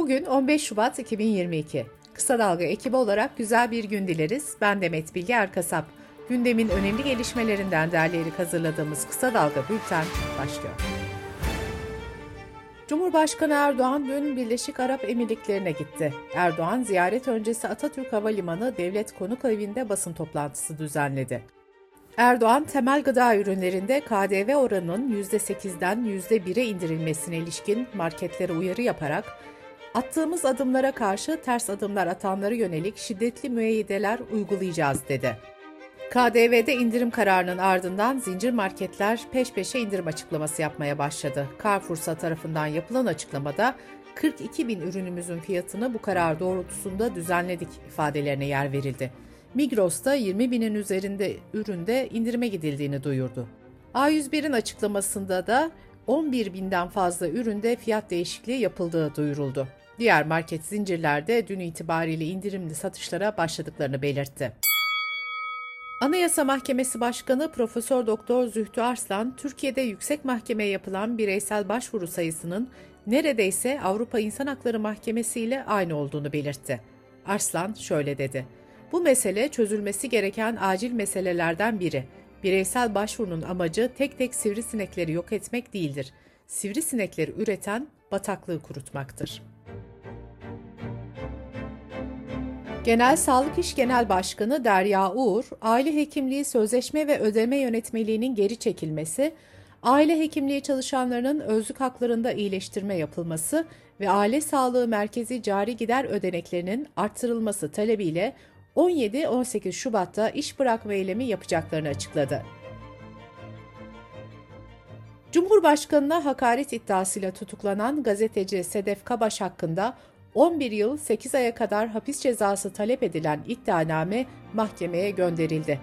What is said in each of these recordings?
Bugün 15 Şubat 2022. Kısa Dalga ekibi olarak güzel bir gün dileriz. Ben Demet Bilge Erkasap. Gündemin önemli gelişmelerinden derleyerek hazırladığımız Kısa Dalga Bülten başlıyor. Cumhurbaşkanı Erdoğan dün Birleşik Arap Emirlikleri'ne gitti. Erdoğan ziyaret öncesi Atatürk Havalimanı Devlet Konuk Evi'nde basın toplantısı düzenledi. Erdoğan, temel gıda ürünlerinde KDV oranının %8'den %1'e indirilmesine ilişkin marketlere uyarı yaparak, attığımız adımlara karşı ters adımlar atanlara yönelik şiddetli müeyyideler uygulayacağız dedi. KDV'de indirim kararının ardından zincir marketler peş peşe indirim açıklaması yapmaya başladı. Carrefour'sa tarafından yapılan açıklamada 42 bin ürünümüzün fiyatını bu karar doğrultusunda düzenledik ifadelerine yer verildi. Migros'ta 20 binin üzerinde üründe indirime gidildiğini duyurdu. A101'in açıklamasında da 11 binden fazla üründe fiyat değişikliği yapıldığı duyuruldu. Diğer market zincirlerde dün itibariyle indirimli satışlara başladıklarını belirtti. Anayasa Mahkemesi Başkanı Profesör Doktor Zühtü Arslan, Türkiye'de yüksek mahkemeye yapılan bireysel başvuru sayısının neredeyse Avrupa İnsan Hakları Mahkemesi ile aynı olduğunu belirtti. Arslan şöyle dedi: bu mesele çözülmesi gereken acil meselelerden biri. Bireysel başvurunun amacı tek tek sivrisinekleri yok etmek değildir. Sivrisinekleri üreten bataklığı kurutmaktır. Genel Sağlık İş Genel Başkanı Derya Uğur, aile hekimliği sözleşme ve ödeme yönetmeliğinin geri çekilmesi, aile hekimliği çalışanlarının özlük haklarında iyileştirme yapılması ve aile sağlığı merkezi cari gider ödeneklerinin arttırılması talebiyle 17-18 Şubat'ta iş bırakma eylemi yapacaklarını açıkladı. Cumhurbaşkanına hakaret iddiasıyla tutuklanan gazeteci Sedef Kabaş hakkında 11 yıl 8 aya kadar hapis cezası talep edilen iddianame mahkemeye gönderildi.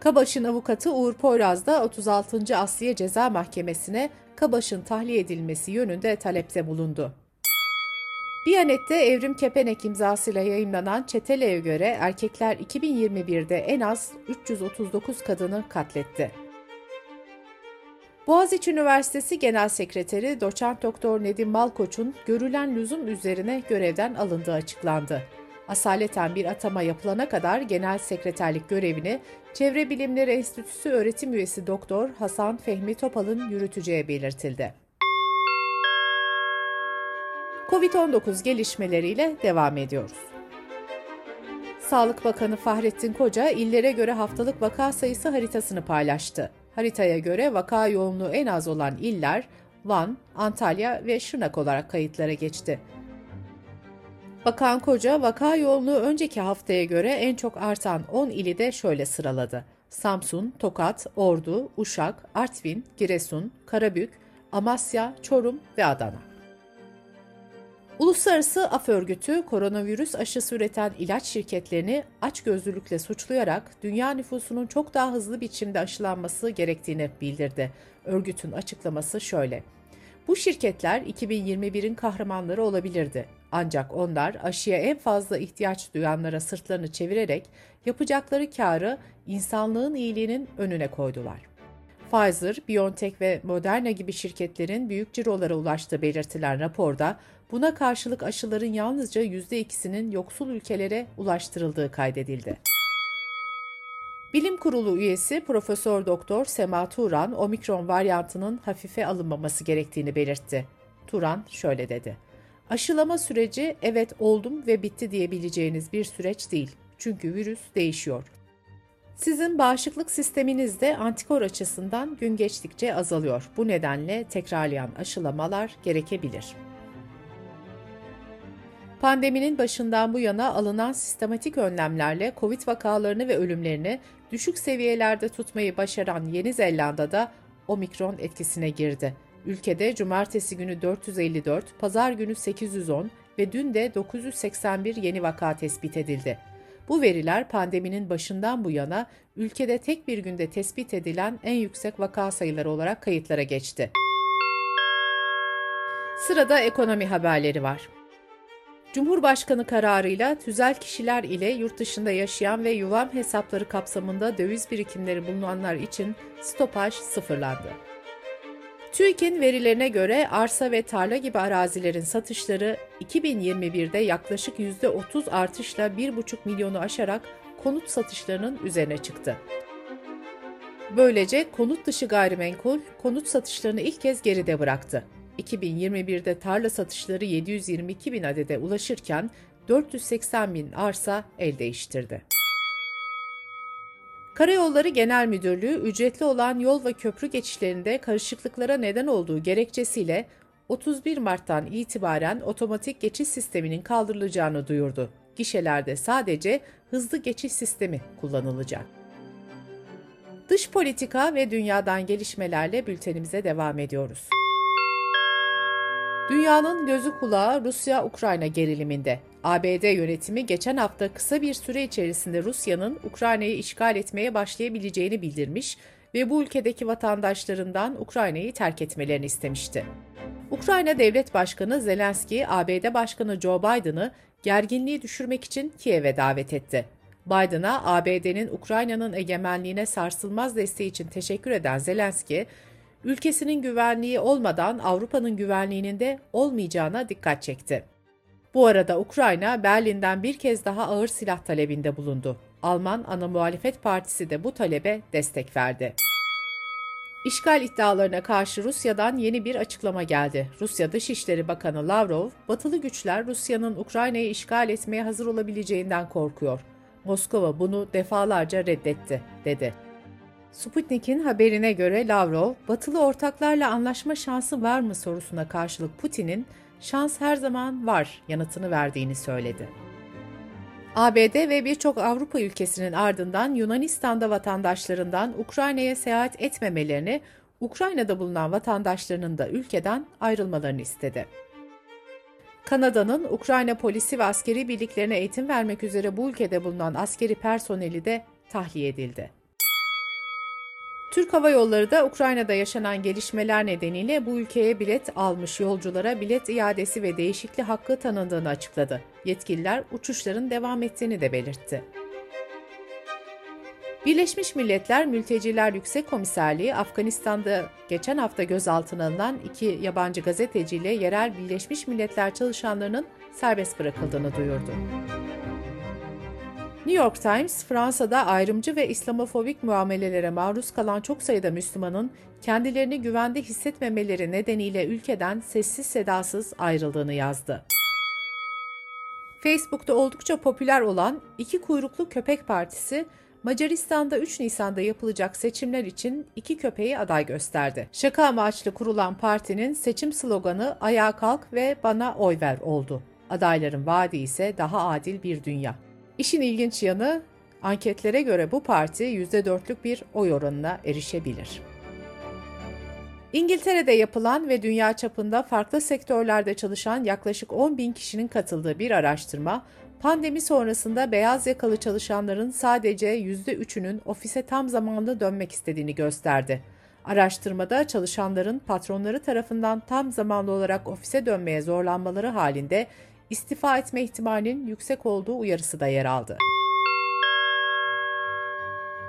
Kabaş'ın avukatı Uğur Poyraz da 36. Asliye Ceza Mahkemesi'ne Kabaş'ın tahliye edilmesi yönünde talepte bulundu. Biyanet'te Evrim Kepenek imzasıyla yayınlanan çeteleye göre erkekler 2021'de en az 339 kadını katletti. Boğaziçi Üniversitesi Genel Sekreteri Doçent Doktor Nedim Malkoç'un görülen lüzum üzerine görevden alındığı açıklandı. Asaleten bir atama yapılana kadar genel sekreterlik görevini Çevre Bilimleri Enstitüsü öğretim üyesi Doktor Hasan Fehmi Topal'ın yürüteceği belirtildi. Covid-19 gelişmeleriyle devam ediyoruz. Sağlık Bakanı Fahrettin Koca illere göre haftalık vaka sayısı haritasını paylaştı. Haritaya göre vaka yoğunluğu en az olan iller Van, Antalya ve Şırnak olarak kayıtlara geçti. Bakan Koca vaka yoğunluğu önceki haftaya göre en çok artan 10 ili de şöyle sıraladı. Samsun, Tokat, Ordu, Uşak, Artvin, Giresun, Karabük, Amasya, Çorum ve Adana. Uluslararası Af Örgütü, koronavirüs aşısı üreten ilaç şirketlerini açgözlülükle suçlayarak dünya nüfusunun çok daha hızlı biçimde aşılanması gerektiğini bildirdi. Örgütün açıklaması şöyle. Bu şirketler 2021'in kahramanları olabilirdi. Ancak onlar aşıya en fazla ihtiyaç duyanlara sırtlarını çevirerek yapacakları karı insanlığın iyiliğinin önüne koydular. Pfizer, BioNTech ve Moderna gibi şirketlerin büyük cirolara ulaştığı belirtilen raporda buna karşılık aşıların yalnızca %2'sinin yoksul ülkelere ulaştırıldığı kaydedildi. Bilim Kurulu üyesi Profesör Doktor Sema Turan, omikron varyantının hafife alınmaması gerektiğini belirtti. Turan şöyle dedi: Aşılama süreci evet oldum ve bitti diyebileceğiniz bir süreç değil. Çünkü virüs değişiyor. Sizin bağışıklık sisteminiz de antikor açısından gün geçtikçe azalıyor. Bu nedenle tekrarlayan aşılamalar gerekebilir. Pandeminin başından bu yana alınan sistematik önlemlerle COVID vakalarını ve ölümlerini düşük seviyelerde tutmayı başaran Yeni Zelanda'da omikron etkisine girdi. Ülkede cumartesi günü 454, pazar günü 810 ve dün de 981 yeni vaka tespit edildi. Bu veriler pandeminin başından bu yana ülkede tek bir günde tespit edilen en yüksek vaka sayıları olarak kayıtlara geçti. Sırada ekonomi haberleri var. Cumhurbaşkanı kararıyla tüzel kişiler ile yurt dışında yaşayan ve yuvam hesapları kapsamında döviz birikimleri bulunanlar için stopaj sıfırlandı. TÜİK'in verilerine göre arsa ve tarla gibi arazilerin satışları 2021'de yaklaşık %30 artışla 1,5 milyonu aşarak konut satışlarının üzerine çıktı. Böylece konut dışı gayrimenkul konut satışlarını ilk kez geride bıraktı. 2021'de tarla satışları 722 bin adede ulaşırken 480 bin arsa el değiştirdi. Karayolları Genel Müdürlüğü ücretli olan yol ve köprü geçişlerinde karışıklıklara neden olduğu gerekçesiyle 31 Mart'tan itibaren otomatik geçiş sisteminin kaldırılacağını duyurdu. Gişelerde sadece hızlı geçiş sistemi kullanılacak. Dış politika ve dünyadan gelişmelerle bültenimize devam ediyoruz. Dünyanın gözü kulağı Rusya-Ukrayna geriliminde. ABD yönetimi geçen hafta kısa bir süre içerisinde Rusya'nın Ukrayna'yı işgal etmeye başlayabileceğini bildirmiş ve bu ülkedeki vatandaşlarından Ukrayna'yı terk etmelerini istemişti. Ukrayna Devlet Başkanı Zelenski, ABD Başkanı Joe Biden'ı gerginliği düşürmek için Kiev'e davet etti. Biden'a ABD'nin Ukrayna'nın egemenliğine sarsılmaz desteği için teşekkür eden Zelenski, ülkesinin güvenliği olmadan Avrupa'nın güvenliğinin de olmayacağına dikkat çekti. Bu arada Ukrayna, Berlin'den bir kez daha ağır silah talebinde bulundu. Alman Ana Muhalefet Partisi de bu talebe destek verdi. İşgal iddialarına karşı Rusya'dan yeni bir açıklama geldi. Rusya Dışişleri Bakanı Lavrov, batılı güçler Rusya'nın Ukrayna'yı işgal etmeye hazır olabileceğinden korkuyor. Moskova bunu defalarca reddetti, dedi. Sputnik'in haberine göre Lavrov, batılı ortaklarla anlaşma şansı var mı sorusuna karşılık Putin'in şans her zaman var yanıtını verdiğini söyledi. ABD ve birçok Avrupa ülkesinin ardından Yunanistan'da vatandaşlarından Ukrayna'ya seyahat etmemelerini, Ukrayna'da bulunan vatandaşlarının da ülkeden ayrılmalarını istedi. Kanada'nın Ukrayna polisi ve askeri birliklerine eğitim vermek üzere bu ülkede bulunan askeri personeli de tahliye edildi. Türk Hava Yolları da Ukrayna'da yaşanan gelişmeler nedeniyle bu ülkeye bilet almış yolculara bilet iadesi ve değişikli hakkı tanındığını açıkladı. Yetkililer uçuşların devam ettiğini de belirtti. Birleşmiş Milletler Mülteciler Yüksek Komiserliği Afganistan'da geçen hafta gözaltına alınan iki yabancı gazeteciyle yerel Birleşmiş Milletler çalışanlarının serbest bırakıldığını duyurdu. New York Times, Fransa'da ayrımcı ve İslamofobik muamelelere maruz kalan çok sayıda Müslümanın kendilerini güvende hissetmemeleri nedeniyle ülkeden sessiz sedasız ayrıldığını yazdı. Facebook'ta oldukça popüler olan İki Kuyruklu Köpek Partisi, Macaristan'da 3 Nisan'da yapılacak seçimler için iki köpeği aday gösterdi. Şaka amaçlı kurulan partinin seçim sloganı Ayağa kalk ve bana oy ver oldu. Adayların vaadi ise daha adil bir dünya. İşin ilginç yanı anketlere göre bu parti %4'lük bir oy oranına erişebilir. İngiltere'de yapılan ve dünya çapında farklı sektörlerde çalışan yaklaşık 10 bin kişinin katıldığı bir araştırma, pandemi sonrasında beyaz yakalı çalışanların sadece %3'ünün ofise tam zamanlı dönmek istediğini gösterdi. Araştırmada çalışanların patronları tarafından tam zamanlı olarak ofise dönmeye zorlanmaları halinde istifa etme ihtimalinin yüksek olduğu uyarısı da yer aldı.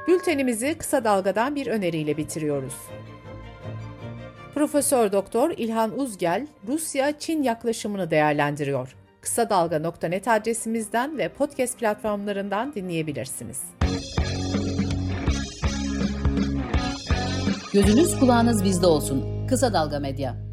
Bültenimizi kısa dalgadan bir öneriyle bitiriyoruz. Profesör Doktor İlhan Uzgel, Rusya-Çin yaklaşımını değerlendiriyor. Kısa Dalga.net adresimizden ve podcast platformlarından dinleyebilirsiniz. Gözünüz kulağınız bizde olsun. Kısa Dalga Medya.